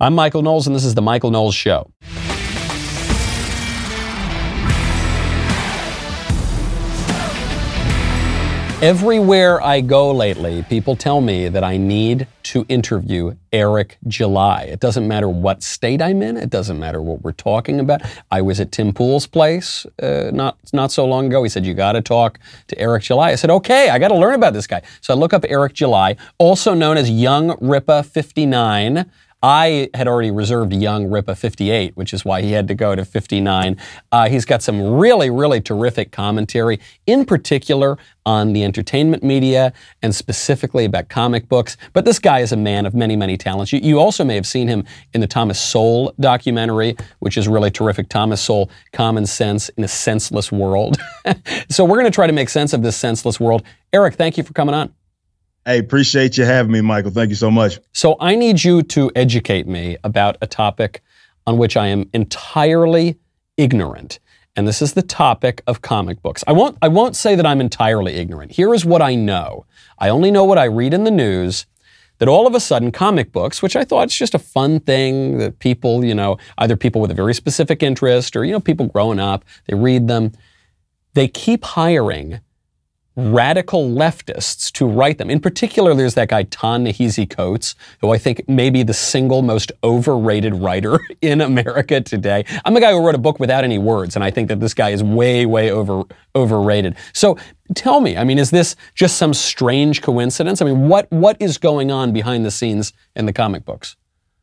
I'm Michael Knowles, and this is The Michael Knowles Show. Everywhere I go lately, people tell me that I need to interview Eric July. It doesn't matter what state I'm in. It doesn't matter what we're talking about. I was at Tim Pool's place uh, not not so long ago. He said you got to talk to Eric July. I said okay, I got to learn about this guy. So I look up Eric July, also known as Young Rippa 59. I had already reserved young Rippa 58, which is why he had to go to 59. Uh, he's got some really, really terrific commentary, in particular on the entertainment media and specifically about comic books. But this guy is a man of many, many talents. You, you also may have seen him in the Thomas Sowell documentary, which is really terrific. Thomas Sowell, Common Sense in a Senseless World. so we're going to try to make sense of this senseless world. Eric, thank you for coming on. Hey, appreciate you having me, Michael. Thank you so much. So, I need you to educate me about a topic on which I am entirely ignorant. And this is the topic of comic books. I won't, I won't say that I'm entirely ignorant. Here is what I know I only know what I read in the news. That all of a sudden, comic books, which I thought is just a fun thing that people, you know, either people with a very specific interest or, you know, people growing up, they read them, they keep hiring radical leftists to write them. In particular, there's that guy, Ta-Nehisi Coates, who I think may be the single most overrated writer in America today. I'm a guy who wrote a book without any words, and I think that this guy is way, way over, overrated. So tell me, I mean, is this just some strange coincidence? I mean, what, what is going on behind the scenes in the comic books?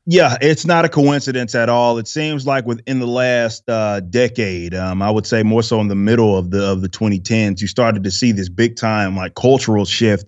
Yeah, it's not a coincidence at all. It seems like within the last uh, decade, um, I would say more so in the middle of the of the 2010s, you started to see this big time like cultural shift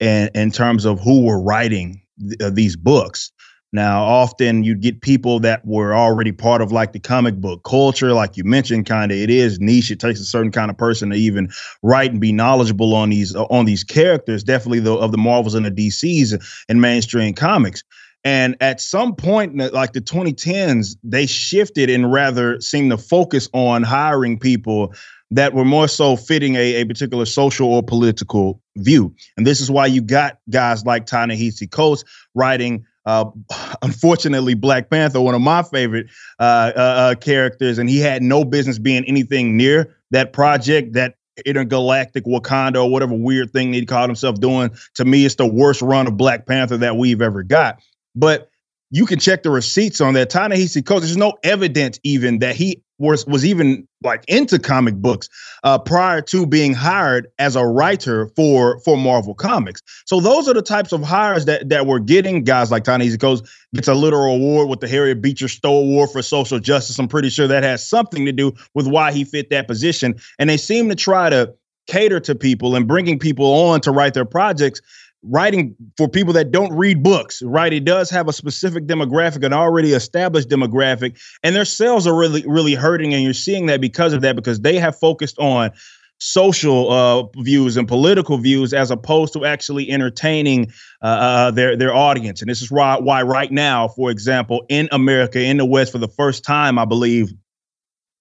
in in terms of who were writing th- uh, these books. Now, often you'd get people that were already part of like the comic book culture, like you mentioned, kind of. It is niche. It takes a certain kind of person to even write and be knowledgeable on these on these characters. Definitely the of the Marvels and the DCs and mainstream comics. And at some point, like the 2010s, they shifted and rather seemed to focus on hiring people that were more so fitting a, a particular social or political view. And this is why you got guys like Ta-Nehisi Coates writing uh, unfortunately, Black Panther, one of my favorite uh, uh, uh, characters, and he had no business being anything near that project, that intergalactic Wakanda or whatever weird thing he called himself doing. To me, it's the worst run of Black Panther that we've ever got. But you can check the receipts on that. Ta-Nehisi Coates, there's no evidence even that he was was even like into comic books uh, prior to being hired as a writer for for Marvel Comics. So those are the types of hires that that we're getting. Guys like Ta-Nehisi Coates gets a literal award with the Harriet Beecher Stowe Award for Social Justice. I'm pretty sure that has something to do with why he fit that position. And they seem to try to cater to people and bringing people on to write their projects writing for people that don't read books, right? It does have a specific demographic, an already established demographic, and their sales are really, really hurting. And you're seeing that because of that, because they have focused on social uh, views and political views as opposed to actually entertaining uh, uh, their their audience. And this is why why right now, for example, in America, in the West, for the first time, I believe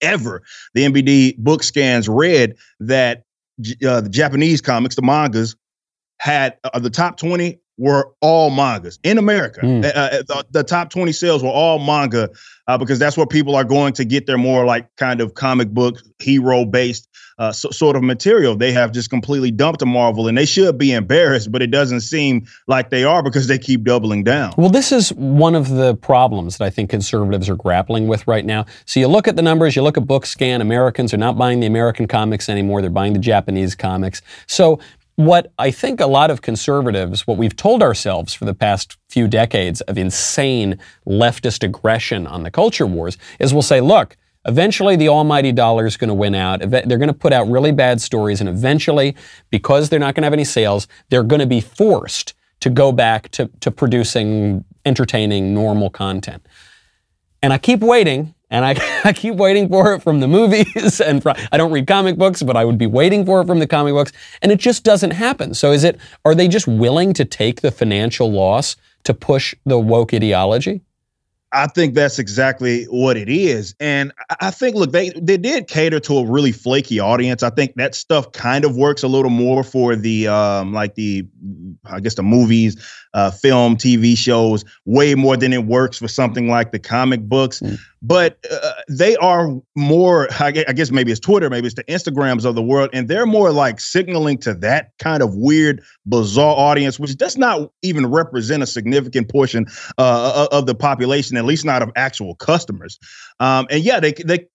ever, the NPD book scans read that uh, the Japanese comics, the mangas, had uh, the top 20 were all mangas in America. Mm. Uh, the, the, top 20 sales were all manga uh, because that's where people are going to get their more like kind of comic book hero based uh, so, sort of material. They have just completely dumped a Marvel and they should be embarrassed, but it doesn't seem like they are because they keep doubling down. Well, this is one of the problems that I think conservatives are grappling with right now. So you look at the numbers, you look at BookScan, Americans are not buying the American comics anymore, they're buying the Japanese comics. So what I think a lot of conservatives, what we've told ourselves for the past few decades of insane leftist aggression on the culture wars, is we'll say, look, eventually the almighty dollar is going to win out. They're going to put out really bad stories, and eventually, because they're not going to have any sales, they're going to be forced to go back to, to producing entertaining, normal content. And I keep waiting and I, I keep waiting for it from the movies. And from, I don't read comic books, but I would be waiting for it from the comic books. And it just doesn't happen. So is it, are they just willing to take the financial loss to push the woke ideology? I think that's exactly what it is. And I think, look, they they did cater to a really flaky audience. I think that stuff kind of works a little more for the um like the I guess the movies, uh, film, TV shows, way more than it works for something like the comic books. Mm. But uh, they are more, I guess maybe it's Twitter, maybe it's the Instagrams of the world, and they're more like signaling to that kind of weird, bizarre audience, which does not even represent a significant portion uh, of the population, at least not of actual customers. Um, and yeah, they they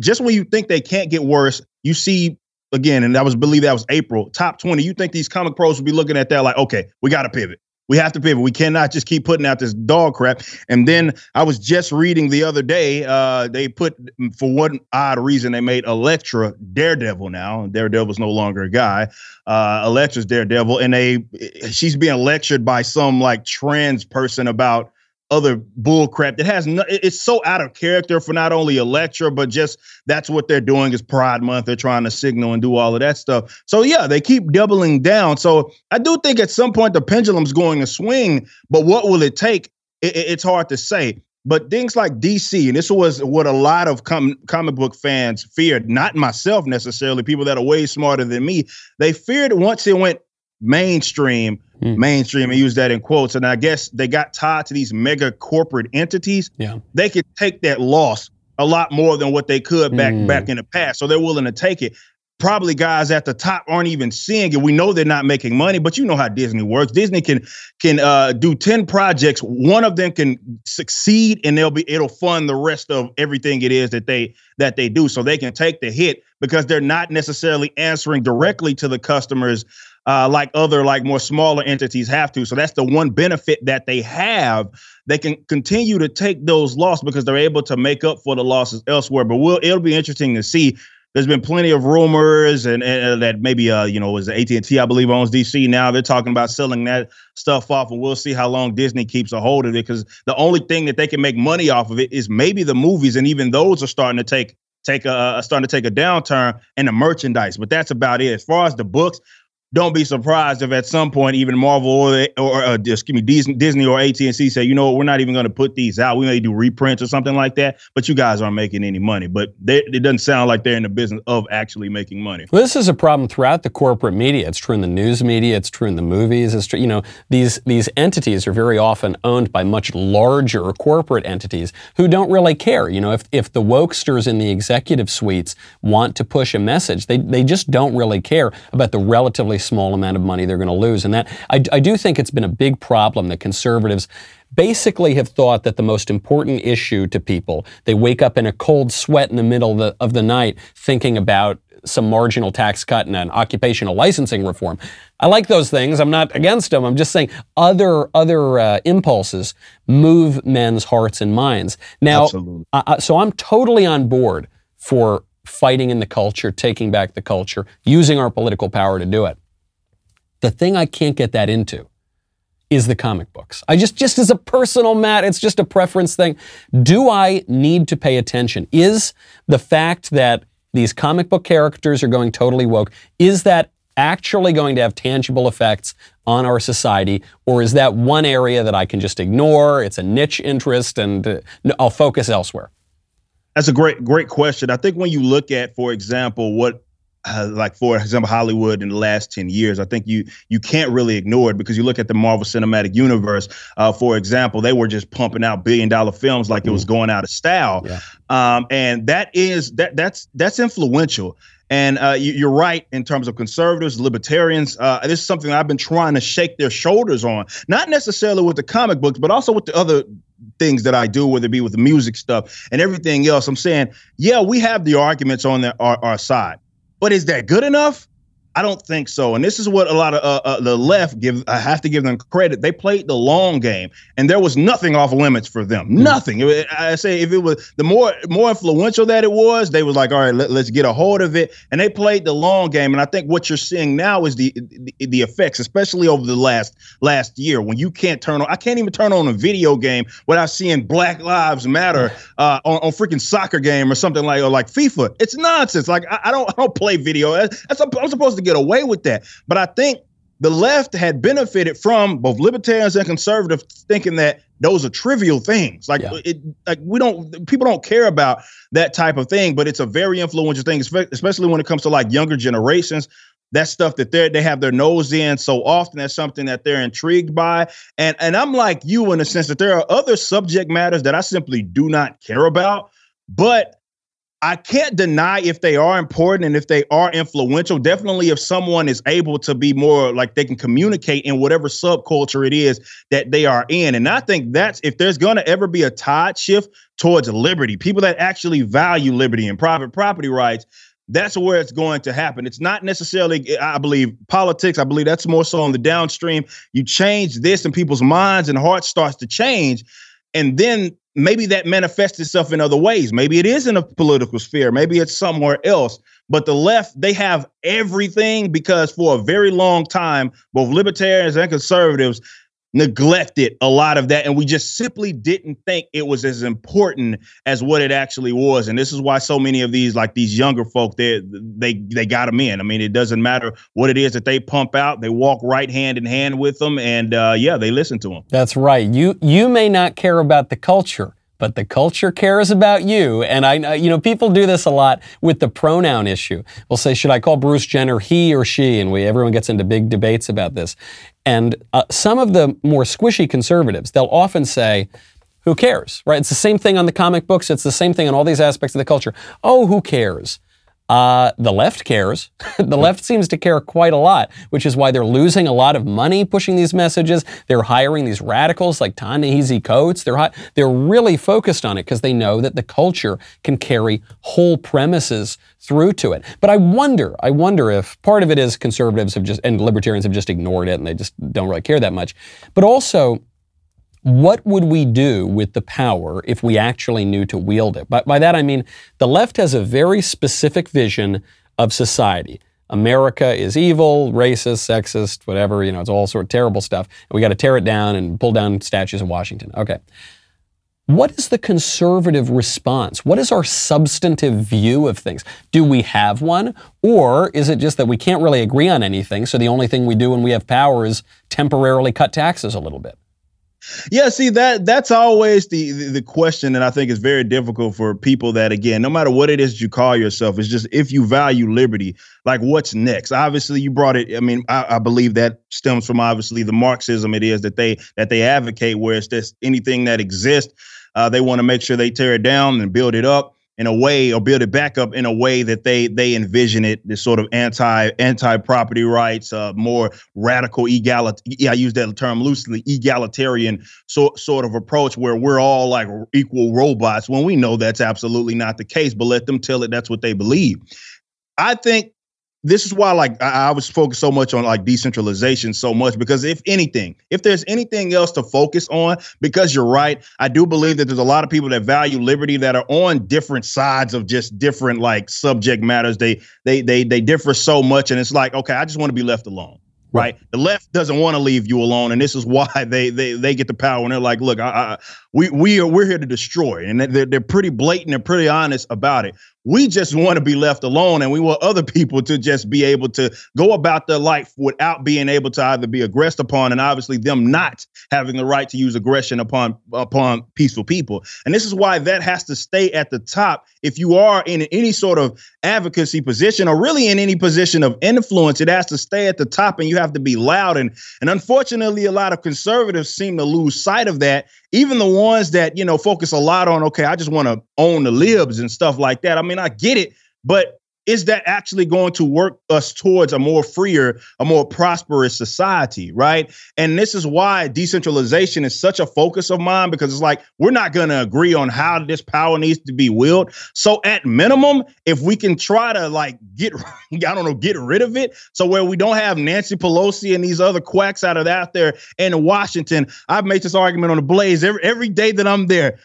just when you think they can't get worse, you see again, and I was believe that was April, top 20. You think these comic pros would be looking at that like, okay, we got to pivot. We have to pivot. We cannot just keep putting out this dog crap. And then I was just reading the other day, uh, they put, for one odd reason, they made Elektra Daredevil now. Daredevil's no longer a guy. Uh, Elektra's Daredevil. And they, she's being lectured by some like trans person about other bull crap that has no, it's so out of character for not only Elektra, but just that's what they're doing is Pride Month. They're trying to signal and do all of that stuff. So yeah, they keep doubling down. So I do think at some point the pendulum's going to swing, but what will it take? It, it's hard to say. But things like DC, and this was what a lot of com- comic book fans feared, not myself necessarily, people that are way smarter than me, they feared once it went mainstream, mm. mainstream, and use that in quotes. And I guess they got tied to these mega corporate entities. Yeah. They could take that loss a lot more than what they could back mm. back in the past. So they're willing to take it. Probably guys at the top aren't even seeing it. We know they're not making money, but you know how Disney works. Disney can can uh, do ten projects. One of them can succeed, and they'll be it'll fund the rest of everything it is that they that they do. So they can take the hit because they're not necessarily answering directly to the customers uh, like other like more smaller entities have to. So that's the one benefit that they have. They can continue to take those losses because they're able to make up for the losses elsewhere. But we'll, it'll be interesting to see. There's been plenty of rumors and, and that maybe uh you know was AT and T I believe owns DC now. They're talking about selling that stuff off, and we'll see how long Disney keeps a hold of it. Because the only thing that they can make money off of it is maybe the movies, and even those are starting to take take a starting to take a downturn and the merchandise. But that's about it. As far as the books, don't be surprised if at some point even Marvel or, or uh, excuse me Disney or AT and T say, you know what, we're not even going to put these out. We may do reprints or something like that. But you guys aren't making any money. But they, it doesn't sound like they're in the business of actually making money. Well, this is a problem throughout the corporate media. It's true in the news media. It's true in the movies. It's true. You know, these these entities are very often owned by much larger corporate entities who don't really care. You know, if if the wokesters in the executive suites want to push a message, they they just don't really care about the relatively small amount of money they're going to lose. And that I, I do think it's been a big problem that conservatives basically have thought that the most important issue to people, they wake up in a cold sweat in the middle of the, of the night thinking about some marginal tax cut and an occupational licensing reform. I like those things. I'm not against them. I'm just saying other other uh, impulses move men's hearts and minds. Now, uh, so I'm totally on board for fighting in the culture, taking back the culture, using our political power to do it. The thing I can't get that into is the comic books. I just, just as a personal Matt, it's just a preference thing. Do I need to pay attention? Is the fact that these comic book characters are going totally woke, is that actually going to have tangible effects on our society? Or is that one area that I can just ignore? It's a niche interest and uh, I'll focus elsewhere. That's a great, great question. I think when you look at, for example, what uh, like for example Hollywood in the last 10 years I think you you can't really ignore it because you look at the Marvel Cinematic Universe uh, for example they were just pumping out billion dollar films like it was mm. going out of style yeah. um, and that is that that's that's influential and uh, you, are right in terms of conservatives, libertarians. Uh, this is something I've been trying to shake their shoulders on, not necessarily with the comic books, but also with the other things that I do, whether it be with the music stuff and everything else. I'm saying, yeah, we have the arguments on the, our, our side. But is that good enough? I don't think so. And this is what a lot of uh, uh, the left give. I have to give them credit. They played the long game, and there was nothing off limits for them. Mm-hmm. Nothing. I say if it was the more more influential that it was, they was like, all right, let, us get a hold of it, and they played the long game. And I think what you're seeing now is the, the the effects, especially over the last last year, when you can't turn on. I can't even turn on a video game without seeing Black Lives Matter uh, on, on freaking soccer game or something like or like FIFA. It's nonsense. Like I, I don't I don't play video. That's, I'm supposed to get away with that. But I think the left had benefited from both libertarians and conservatives thinking that those are trivial things. Like yeah. it, like we don't people don't care about that type of thing, but it's a very influential thing, especially when it comes to like younger generations. That stuff that they they have their nose in so often. That's something that they're intrigued by. And and I'm like you in the sense that there are other subject matters that I simply do not care about. But I can't deny if they are important and if they are influential. Definitely, if someone is able to be more like they can communicate in whatever subculture it is that they are in. And I think that's if there's going to ever be a tide shift towards liberty, people that actually value liberty and private property rights, that's where it's going to happen. It's not necessarily, I believe, politics. I believe that's more so on the downstream. You change this and people's minds and hearts starts to change. And then maybe that manifests itself in other ways. Maybe it is in a political sphere. Maybe it's somewhere else. But the left, they have everything because for a very long time, both libertarians and conservatives neglected a lot of that and we just simply didn't think it was as important as what it actually was and this is why so many of these like these younger folk they they they got them in. I mean it doesn't matter what it is that they pump out they walk right hand in hand with them and uh, yeah they listen to them that's right. You you may not care about the culture but the culture cares about you. And I, you know, people do this a lot with the pronoun issue. We'll say, should I call Bruce Jenner he or she? And we, everyone gets into big debates about this. And uh, some of the more squishy conservatives, they'll often say, who cares, right? It's the same thing on the comic books. It's the same thing on all these aspects of the culture. Oh, who cares? Uh, the left cares. the left seems to care quite a lot, which is why they're losing a lot of money pushing these messages. They're hiring these radicals like Ta-Nehisi Coates. They're they're really focused on it because they know that the culture can carry whole premises through to it. But I wonder, I wonder if part of it is conservatives have just and libertarians have just ignored it and they just don't really care that much. But also what would we do with the power if we actually knew to wield it? But by that I mean the left has a very specific vision of society. America is evil, racist, sexist, whatever, you know, it's all sort of terrible stuff. And we got to tear it down and pull down statues of Washington. Okay. What is the conservative response? What is our substantive view of things? Do we have one? Or is it just that we can't really agree on anything, so the only thing we do when we have power is temporarily cut taxes a little bit? Yeah, see that that's always the, the, the question that I think is very difficult for people that again, no matter what it is you call yourself, it's just if you value liberty, like what's next? Obviously, you brought it. I mean, I, I believe that stems from obviously the Marxism it is that they that they advocate, where it's just anything that exists, uh, they want to make sure they tear it down and build it up in a way or build it back up in a way that they they envision it this sort of anti anti property rights uh, more radical egalitarian I use that term loosely egalitarian sort sort of approach where we're all like equal robots when we know that's absolutely not the case but let them tell it that's what they believe. I think this is why like I, I, was focused so much on like decentralization so much because if anything if there's anything else to focus on because you're right i do believe that there's a lot of people that value liberty that are on different sides of just different like subject matters they they they they differ so much and it's like okay i just want to be left alone right? right? The left doesn't want to leave you alone, and this is why they they they get the power. And they're like, look, I, I, we we are we're here to destroy, and they're they're pretty blatant and pretty honest about it. We just want to be left alone, and we want other people to just be able to go about their life without being able to either be aggressed upon, and obviously them not having the right to use aggression upon upon peaceful people. And this is why that has to stay at the top. If you are in any sort of advocacy position, or really in any position of influence, it has to stay at the top, and you have to be loud. And and unfortunately, a lot of conservatives seem to lose sight of that even the ones that you know focus a lot on okay i just want to own the libs and stuff like that i mean i get it but is that actually going to work us towards a more freer, a more prosperous society, right? And this is why decentralization is such a focus of mine because it's like we're not going to agree on how this power needs to be wielded. So at minimum, if we can try to like get I don't know, get rid of it so where we don't have Nancy Pelosi and these other quacks out of out there in Washington. I've made this argument on the Blaze every every day that I'm there.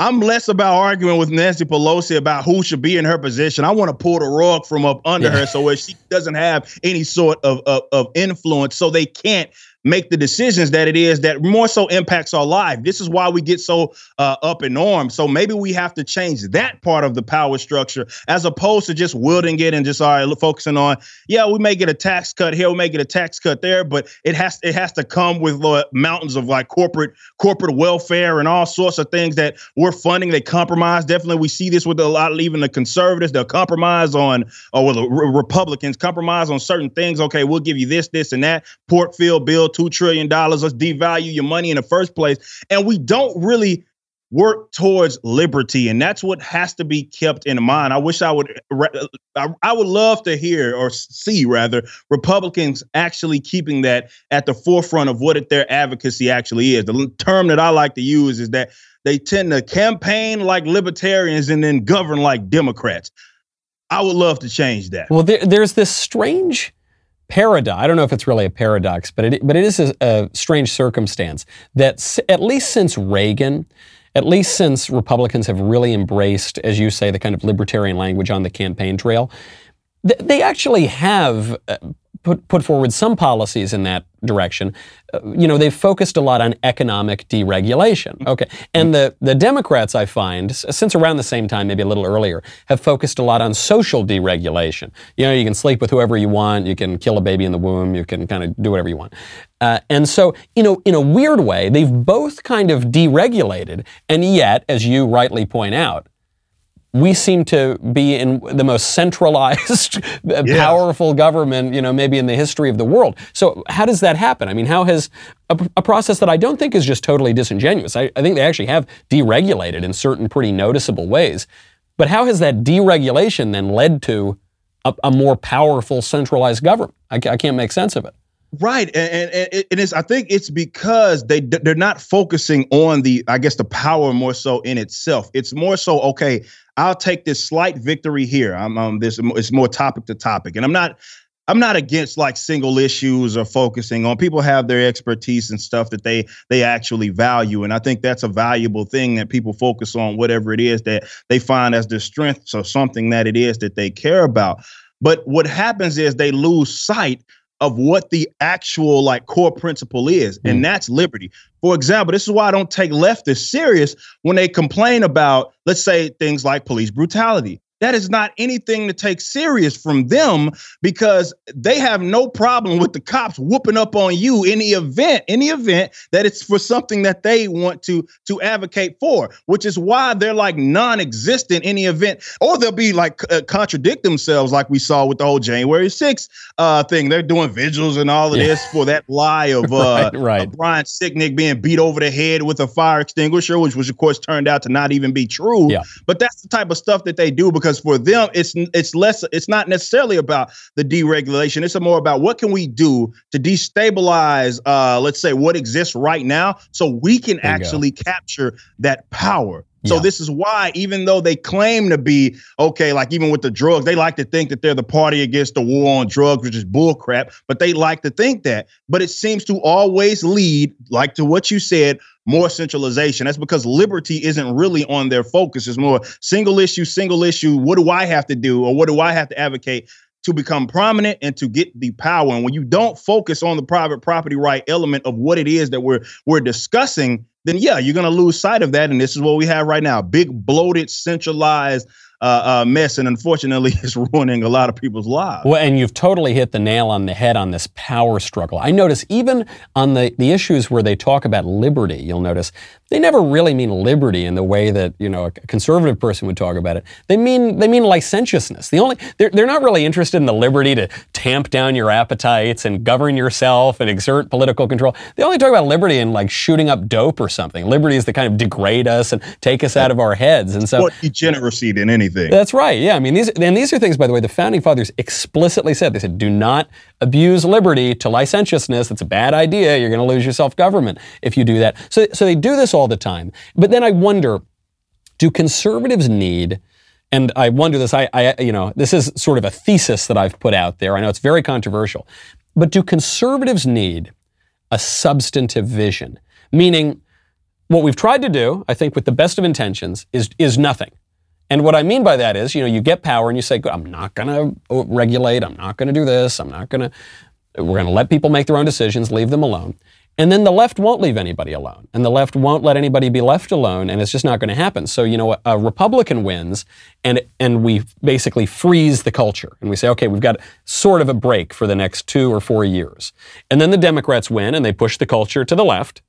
I'm less about arguing with Nancy Pelosi about who should be in her position. I want to pull the rug from up under yeah. her so where she doesn't have any sort of, of, of influence, so they can't make the decisions that it is that more so impacts our life. This is why we get so uh, up in arms. So maybe we have to change that part of the power structure as opposed to just wielding it and just all right, focusing on, yeah, we may get a tax cut here, we may get a tax cut there, but it has it has to come with uh, mountains of like corporate corporate welfare and all sorts of things that we're funding. They compromise. Definitely, we see this with a lot of even the conservatives. They'll compromise on, or well, the Republicans compromise on certain things. Okay, we'll give you this, this, and that. Portfield bill $2 trillion. Let's devalue your money in the first place. And we don't really work towards liberty and that's what has to be kept in mind i wish i would i would love to hear or see rather republicans actually keeping that at the forefront of what their advocacy actually is the term that i like to use is that they tend to campaign like libertarians and then govern like democrats i would love to change that well there, there's this strange paradox. I don't know if it's really a paradox, but it, but it is a, a strange circumstance that at least since Reagan, at least since Republicans have really embraced, as you say, the kind of libertarian language on the campaign trail, they actually have uh, put, put forward some policies in that direction. Uh, you know, they've focused a lot on economic deregulation. Mm-hmm. Okay. And the, the Democrats, I find, since around the same time, maybe a little earlier, have focused a lot on social deregulation. You know, you can sleep with whoever you want, you can kill a baby in the womb, you can kind of do whatever you want. Uh, and so, you know, in a weird way, they've both kind of deregulated, and yet, as you rightly point out, we seem to be in the most centralized, yeah. powerful government, you know, maybe in the history of the world. So how does that happen? I mean, how has a, a process that I don't think is just totally disingenuous? I, I think they actually have deregulated in certain pretty noticeable ways. But how has that deregulation then led to a, a more powerful centralized government? I, I can't make sense of it. Right, and, and, and it's I think it's because they they're not focusing on the I guess the power more so in itself. It's more so okay. I'll take this slight victory here. I'm um this it's more topic to topic, and I'm not I'm not against like single issues or focusing on people have their expertise and stuff that they they actually value. And I think that's a valuable thing that people focus on whatever it is that they find as their strengths or something that it is that they care about. But what happens is they lose sight of what the actual like core principle is, mm. and that's liberty. For example, this is why I don't take leftists serious when they complain about, let's say, things like police brutality. That is not anything to take serious from them because they have no problem with the cops whooping up on you in the event, any event that it's for something that they want to to advocate for, which is why they're like non-existent in the event, or they'll be like uh, contradict themselves, like we saw with the whole January 6th uh, thing. They're doing vigils and all of yeah. this for that lie of, uh, right, right. of Brian Sicknick being beat over the head with a fire extinguisher, which was of course turned out to not even be true. Yeah. But that's the type of stuff that they do because because for them it's it's less it's not necessarily about the deregulation it's more about what can we do to destabilize uh let's say what exists right now so we can actually capture that power so yeah. this is why, even though they claim to be okay, like even with the drugs, they like to think that they're the party against the war on drugs, which is bullcrap. But they like to think that. But it seems to always lead, like to what you said, more centralization. That's because liberty isn't really on their focus. It's more single issue, single issue. What do I have to do, or what do I have to advocate? to become prominent and to get the power. And when you don't focus on the private property right element of what it is that we're we're discussing, then yeah, you're going to lose sight of that. And this is what we have right now: big, bloated, centralized uh, uh, mess, and unfortunately, it's ruining a lot of people's lives. Well, and you've totally hit the nail on the head on this power struggle. I notice even on the the issues where they talk about liberty, you'll notice they never really mean liberty in the way that you know a conservative person would talk about it. They mean they mean licentiousness. The only they're they're not really interested in the liberty to tamp down your appetites and govern yourself and exert political control. They only talk about liberty in like shooting up dope or something. Liberty is to kind of degrade us and take us out of our heads. And so what degeneracy than anything. That's right. Yeah. I mean, these and these are things, by the way, the founding fathers explicitly said. They said, "Do not abuse liberty to licentiousness. That's a bad idea. You're going to lose your self-government if you do that." So, so they do this all the time. But then I wonder, do conservatives need? And I wonder this. I, I, you know, this is sort of a thesis that I've put out there. I know it's very controversial, but do conservatives need a substantive vision? Meaning, what we've tried to do, I think, with the best of intentions, is is nothing. And what I mean by that is, you know, you get power and you say, I'm not going to regulate, I'm not going to do this, I'm not going to. We're going to let people make their own decisions, leave them alone. And then the left won't leave anybody alone. And the left won't let anybody be left alone. And it's just not going to happen. So, you know, a Republican wins and, and we basically freeze the culture. And we say, okay, we've got sort of a break for the next two or four years. And then the Democrats win and they push the culture to the left.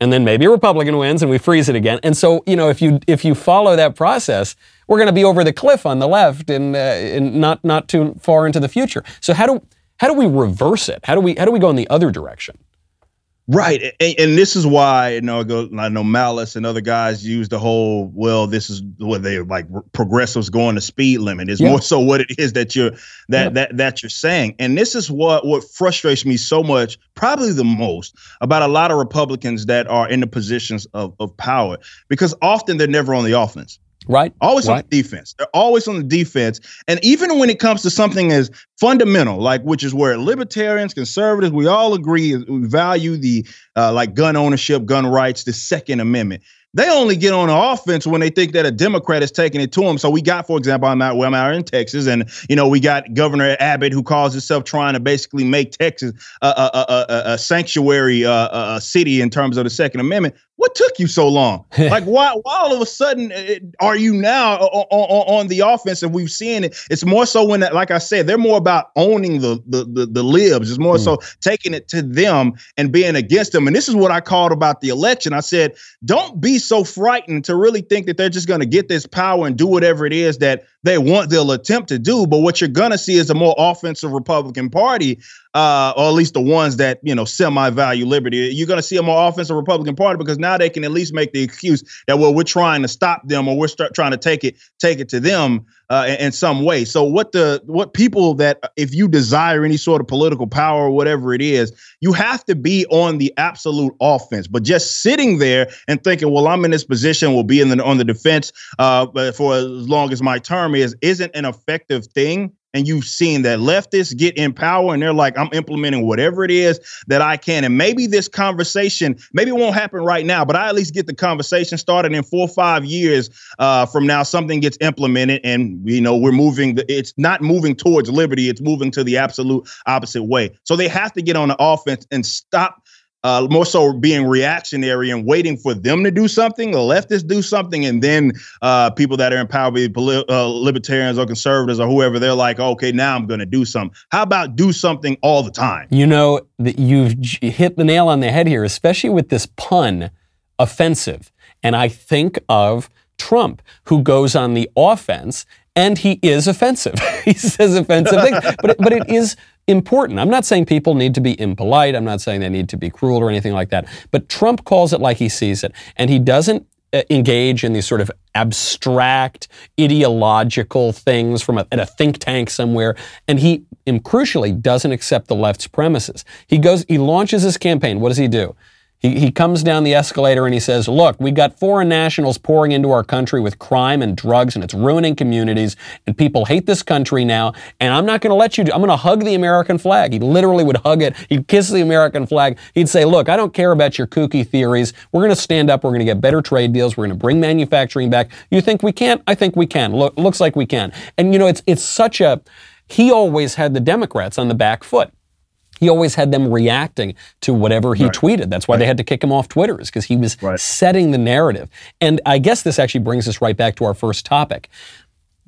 And then maybe a Republican wins and we freeze it again. And so, you know, if you, if you follow that process, we're going to be over the cliff on the left and, uh, not, not too far into the future. So how do, how do we reverse it? How do we, how do we go in the other direction? Right, and, and, this is why you know I, go, I know Malice and other guys use the whole well. This is what they like progressives going to speed limit. It's yeah. more so what it is that you're that yeah. that that you're saying, and this is what what frustrates me so much, probably the most about a lot of Republicans that are in the positions of of power because often they're never on the offense. Right. Always right. on the defense. They're always on the defense. And even when it comes to something as fundamental, like which is where libertarians, conservatives, we all agree we value the uh, like gun ownership, gun rights, the Second Amendment. They only get on the offense when they think that a Democrat is taking it to them. So we got, for example, I'm out, I'm out in Texas, and you know we got Governor Abbott who calls himself trying to basically make Texas a, a, a, a sanctuary uh, a city in terms of the Second Amendment. What took you so long? like, why, why all of a sudden uh, are you now on, on, on, the offense? And we've seen it. It's more so when, like I said, they're more about owning the the the, the libs. It's more mm. so taking it to them and being against them. And this is what I called about the election. I said, don't be so frightened to really think that they're just going to get this power and do whatever it is that they want they'll attempt to do. But what you're gonna see is a more offensive Republican Party, uh, or at least the ones that you know semi-value liberty. You're gonna see a more offensive Republican Party because now they can at least make the excuse that well we're trying to stop them or we're start trying to take it take it to them uh, in, in, some way. So what the what people that if you desire any sort of political power or whatever it is, you have to be on the absolute offense. But just sitting there and thinking, well, I'm in this position, will be in the on the defense uh, for as long as my term is, isn't an effective thing and you've seen that leftists get in power and they're like, I'm implementing whatever it is that I can. And maybe this conversation, maybe it won't happen right now, but I at least get the conversation started in four or five years uh, from now, something gets implemented and, you know, we're moving, the, it's not moving towards liberty, it's moving to the absolute opposite way. So they have to get on the offense and stop uh, more so being reactionary and waiting for them to do something, the leftists do something, and then uh, people that are in power, be poli- uh, libertarians or conservatives or whoever, they're like, okay, now I'm going to do something. How about do something all the time? You know, that you've hit the nail on the head here, especially with this pun, offensive. And I think of Trump, who goes on the offense and he is offensive. he says offensive things, but but it is important. I'm not saying people need to be impolite. I'm not saying they need to be cruel or anything like that. But Trump calls it like he sees it. And he doesn't uh, engage in these sort of abstract ideological things from a, at a think tank somewhere and he crucially doesn't accept the left's premises he goes he launches his campaign what does he do he, he comes down the escalator and he says, Look, we got foreign nationals pouring into our country with crime and drugs, and it's ruining communities, and people hate this country now, and I'm not going to let you do, I'm going to hug the American flag. He literally would hug it. He'd kiss the American flag. He'd say, Look, I don't care about your kooky theories. We're going to stand up. We're going to get better trade deals. We're going to bring manufacturing back. You think we can't? I think we can. Look, looks like we can. And, you know, it's, it's such a, he always had the Democrats on the back foot he always had them reacting to whatever he right. tweeted. That's why right. they had to kick him off Twitter, is because he was right. setting the narrative. And I guess this actually brings us right back to our first topic.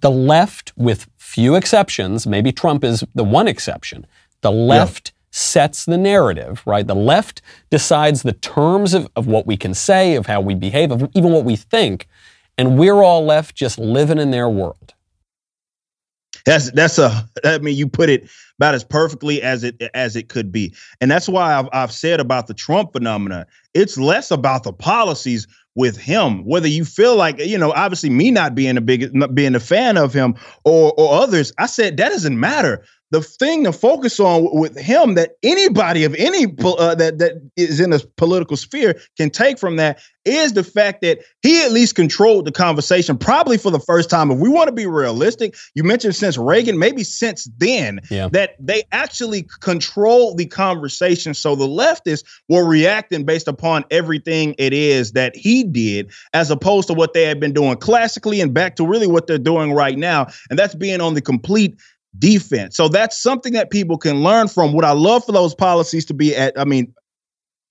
The left, with few exceptions, maybe Trump is the one exception, the left yeah. sets the narrative, right? The left decides the terms of, of what we can say, of how we behave, of even what we think, and we're all left just living in their world. That's that's a I mean you put it about as perfectly as it as it could be. And that's why I've I've said about the Trump phenomenon, it's less about the policies with him. Whether you feel like, you know, obviously me not being a big not being a fan of him or or others, I said that doesn't matter the thing to focus on with him that anybody of any uh, that that is in a political sphere can take from that is the fact that he at least controlled the conversation probably for the first time. If we want to be realistic you mentioned since reagan maybe since then yeah. that they actually control the conversation. So the leftists were reacting based upon everything it is that he did as opposed to what they had been doing classically and back to really what they're doing right now. And that's being on the complete defense. So that's something that people can learn from. What I love for those policies to be at, I mean,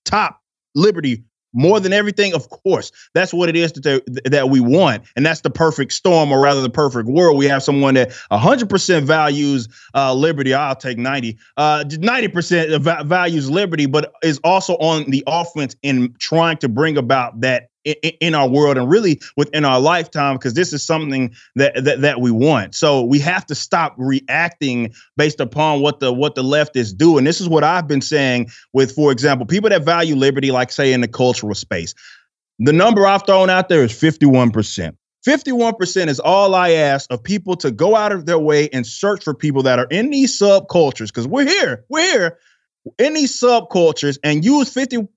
top liberty more than everything of course that's what it is that, that we want and that's the perfect storm or rather the perfect world we have someone that 100% values uh, liberty i'll take 90 uh, 90% values liberty but is also on the offense in trying to bring about that in, our world and really within our lifetime because this is something that, that that we want. So we have to stop reacting based upon what the what the left is doing. This is what I've been saying with, for example, people that value liberty, like say in the cultural space. The number I've thrown out there is 51%. 51% is all I ask of people to go out of their way and search for people that are in these subcultures because we're here, we're here in these subcultures and use 50%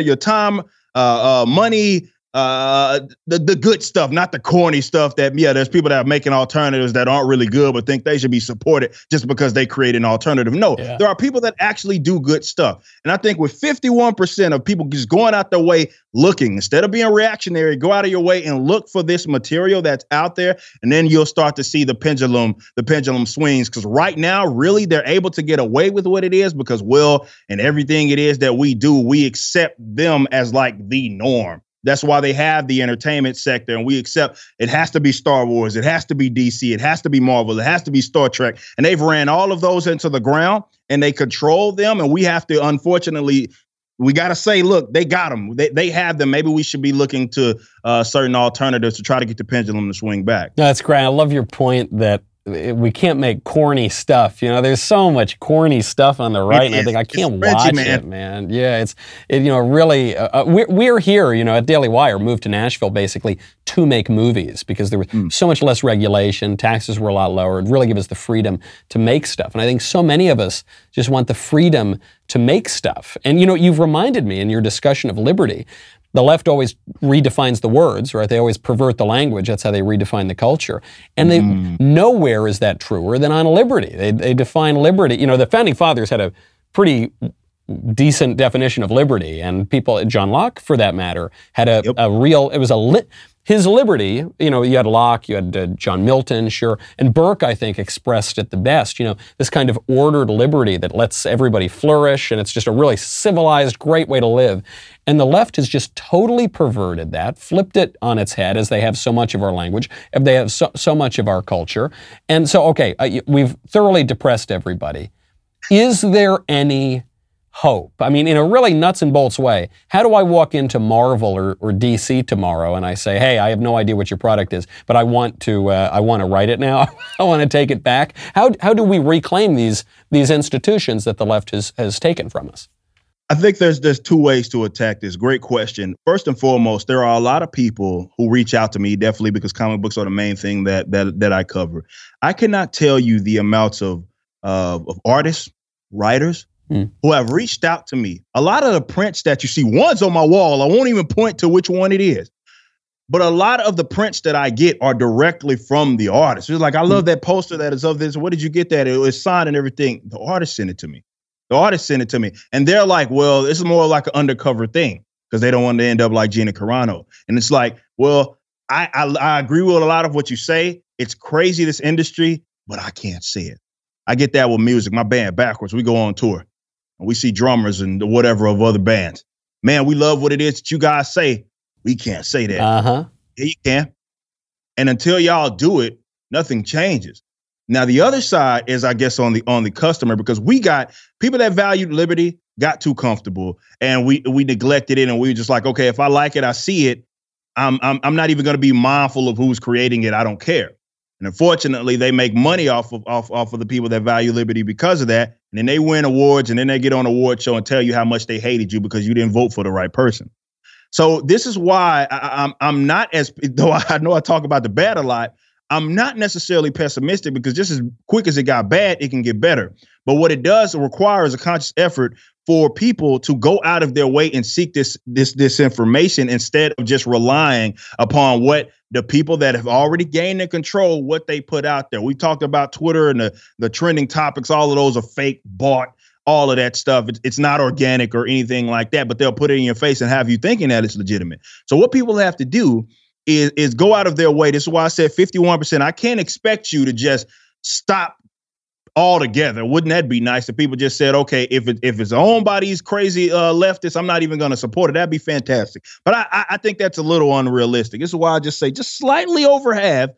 of your time uh, uh, money, uh, the the good stuff, not the corny stuff. That yeah, there's people that are making alternatives that aren't really good, but think they should be supported just because they create an alternative. No, yeah. there are people that actually do good stuff, and I think with 51% of people just going out their way looking instead of being reactionary, go out of your way and look for this material that's out there, and then you'll start to see the pendulum the pendulum swings. Because right now, really, they're able to get away with what it is because well, and everything it is that we do, we accept them as like the norm. That's why they have the entertainment sector, and we accept it has to be Star Wars, it has to be DC, it has to be Marvel, it has to be Star Trek, and they've ran all of those into the ground, and they control them, and we have to unfortunately. We got to say, look, they got them. They, they have them. Maybe we should be looking to uh, certain alternatives to try to get the pendulum to swing back. No, that's great. I love your point that we can't make corny stuff. You know, there's so much corny stuff on the right, and I think I can't watch man. it, man. Yeah, it's it, you know really. Uh, uh, we're we're here, you know, at Daily Wire, moved to Nashville basically to make movies because there was mm. so much less regulation, taxes were a lot lower. It really gave us the freedom to make stuff, and I think so many of us just want the freedom to make stuff. And you know, you've reminded me in your discussion of liberty the left always redefines the words, right? They always pervert the language. That's how they redefine the culture. And they, mm. nowhere is that truer than on liberty. They, they define liberty. You know, the founding fathers had a pretty decent definition of liberty, and people, John Locke, for that matter, had a, yep. a real. It was a lit his liberty, you know, you had Locke, you had uh, John Milton, sure, and Burke, I think, expressed it the best. You know, this kind of ordered liberty that lets everybody flourish, and it's just a really civilized, great way to live. And the left has just totally perverted that, flipped it on its head, as they have so much of our language, if they have so, so much of our culture. And so, okay, uh, we've thoroughly depressed everybody. Is there any hope? I mean, in a really nuts and bolts way, how do I walk into Marvel or, or DC tomorrow and I say, "Hey, I have no idea what your product is, but I want to, uh, I want to write it now. I want to take it back." How how do we reclaim these these institutions that the left has has taken from us? I think there's there's two ways to attack this. Great question. First and foremost, there are a lot of people who reach out to me definitely because comic books are the main thing that that that I cover. I cannot tell you the amounts of uh, of artists, writers, mm. who have reached out to me. A lot of the prints that you see, one's on my wall. I won't even point to which one it is. But a lot of the prints that I get are directly from the artist. It's like, I love mm. that poster that is of this. What did you get that? It was signed and everything. The artist sent it to me. The artist sent it to me. And they're like, well, this is more like an undercover thing because they don't want to end up like Gina Carano. And it's like, well, I, I, I agree with a lot of what you say. It's crazy, this industry, but I can't see it. I get that with music. My band, BackWordz, we go on tour we see drummers and whatever of other bands. Man, we love what it is that you guys say. We can't say that. Uh huh. Yeah, you can. And until y'all do it, nothing changes. Now the other side is, I guess, on the on the customer because we got people that valued liberty got too comfortable and we we neglected it and we were just like, okay, if I like it, I see it. I'm I'm, I'm not even going to be mindful of who's creating it. I don't care. And unfortunately, they make money off of off, off of the people that value liberty because of that. And then they win awards and then they get on award show and tell you how much they hated you because you didn't vote for the right person. So this is why I, I'm I'm not as though I know I talk about the bad a lot. I'm not necessarily pessimistic because just as quick as it got bad, it can get better. But what it does require is a conscious effort for people to go out of their way and seek this this this information instead of just relying upon what the people that have already gained the control what they put out there. We talked about Twitter and the the trending topics. All of those are fake, bought, all of that stuff. It's, it's not organic or anything like that. But they'll put it in your face and have you thinking that it's legitimate. So what people have to do is is go out of their way. This is why I said 51%. I can't expect you to just stop altogether. Wouldn't that be nice if people just said, okay, if it, if it's owned by these crazy uh, leftists, I'm not even going to support it. That'd be fantastic. But I, I think that's a little unrealistic. This is why I just say just slightly over half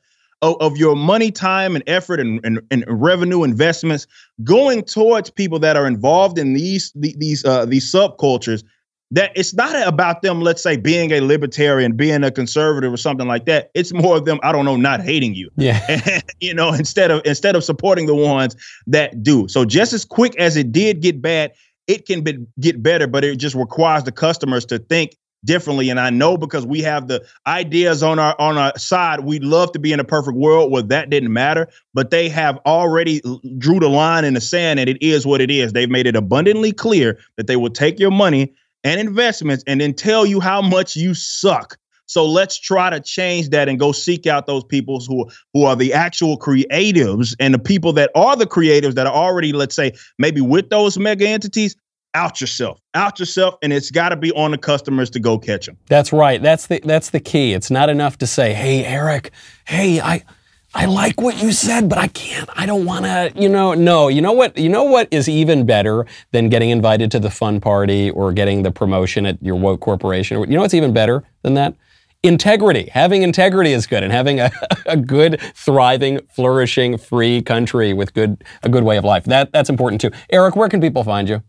of, of your money, time, and effort and, and, and, revenue investments going towards people that are involved in these these uh, these subcultures that it's not about them, let's say, being a libertarian, being a conservative or something like that. It's more of them, I don't know, not hating you. Yeah. And, you know, instead of instead of supporting the ones that do. So just as quick as it did get bad, it can be, get better, but it just requires the customers to think differently. And I know because we have the ideas on our on our side, we'd love to be in a perfect world where that didn't matter, but they have already drew the line in the sand and it is what it is. They've made it abundantly clear that they will take your money and investments and then tell you how much you suck. So let's try to change that and go seek out those people who who are the actual creatives and the people that are the creatives that are already, let's say, maybe with those mega entities. Out yourself, out yourself, and it's got to be on the customers to go catch them. That's right. That's the that's the key. It's not enough to say, "Hey, Eric, hey, I." I like what you said, but I can't. I don't want to, you know, no. You know what? You know what is even better than getting invited to the fun party or getting the promotion at your woke corporation? You know what's even better than that? Integrity. Having integrity is good and having a, a good, thriving, flourishing, free country with good a good way of life. That that's important too. Eric, where can people find you?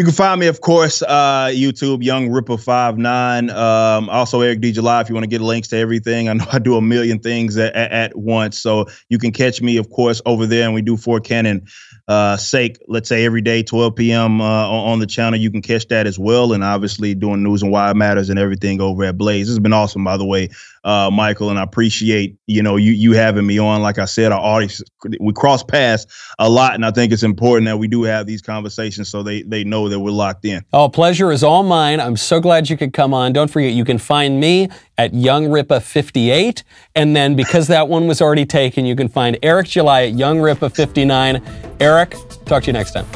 You can find me, of course, uh, YouTube, Young Rippa Five Nine. Um, also, Eric D. July. If you want to get links to everything, I know I do a million things at, at, at once, so you can catch me, of course, over there. And we do for Canon uh, sake, let's say every day, 12 p.m. Uh, on, the channel. You can catch that as well, and obviously doing news and why it matters and everything over at Blaze. This has been awesome, by the way uh, Michael, and I appreciate you know you you having me on. Like I said, our audience we cross paths a lot, and I think it's important that we do have these conversations so they they know that we're locked in. Oh, pleasure is all mine. I'm so glad you could come on. Don't forget, you can find me at Young Rippa 58, and then because that one was already taken, you can find Eric July at Young Rippa 59. Eric, talk to you next time.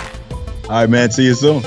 All right, man. See you soon.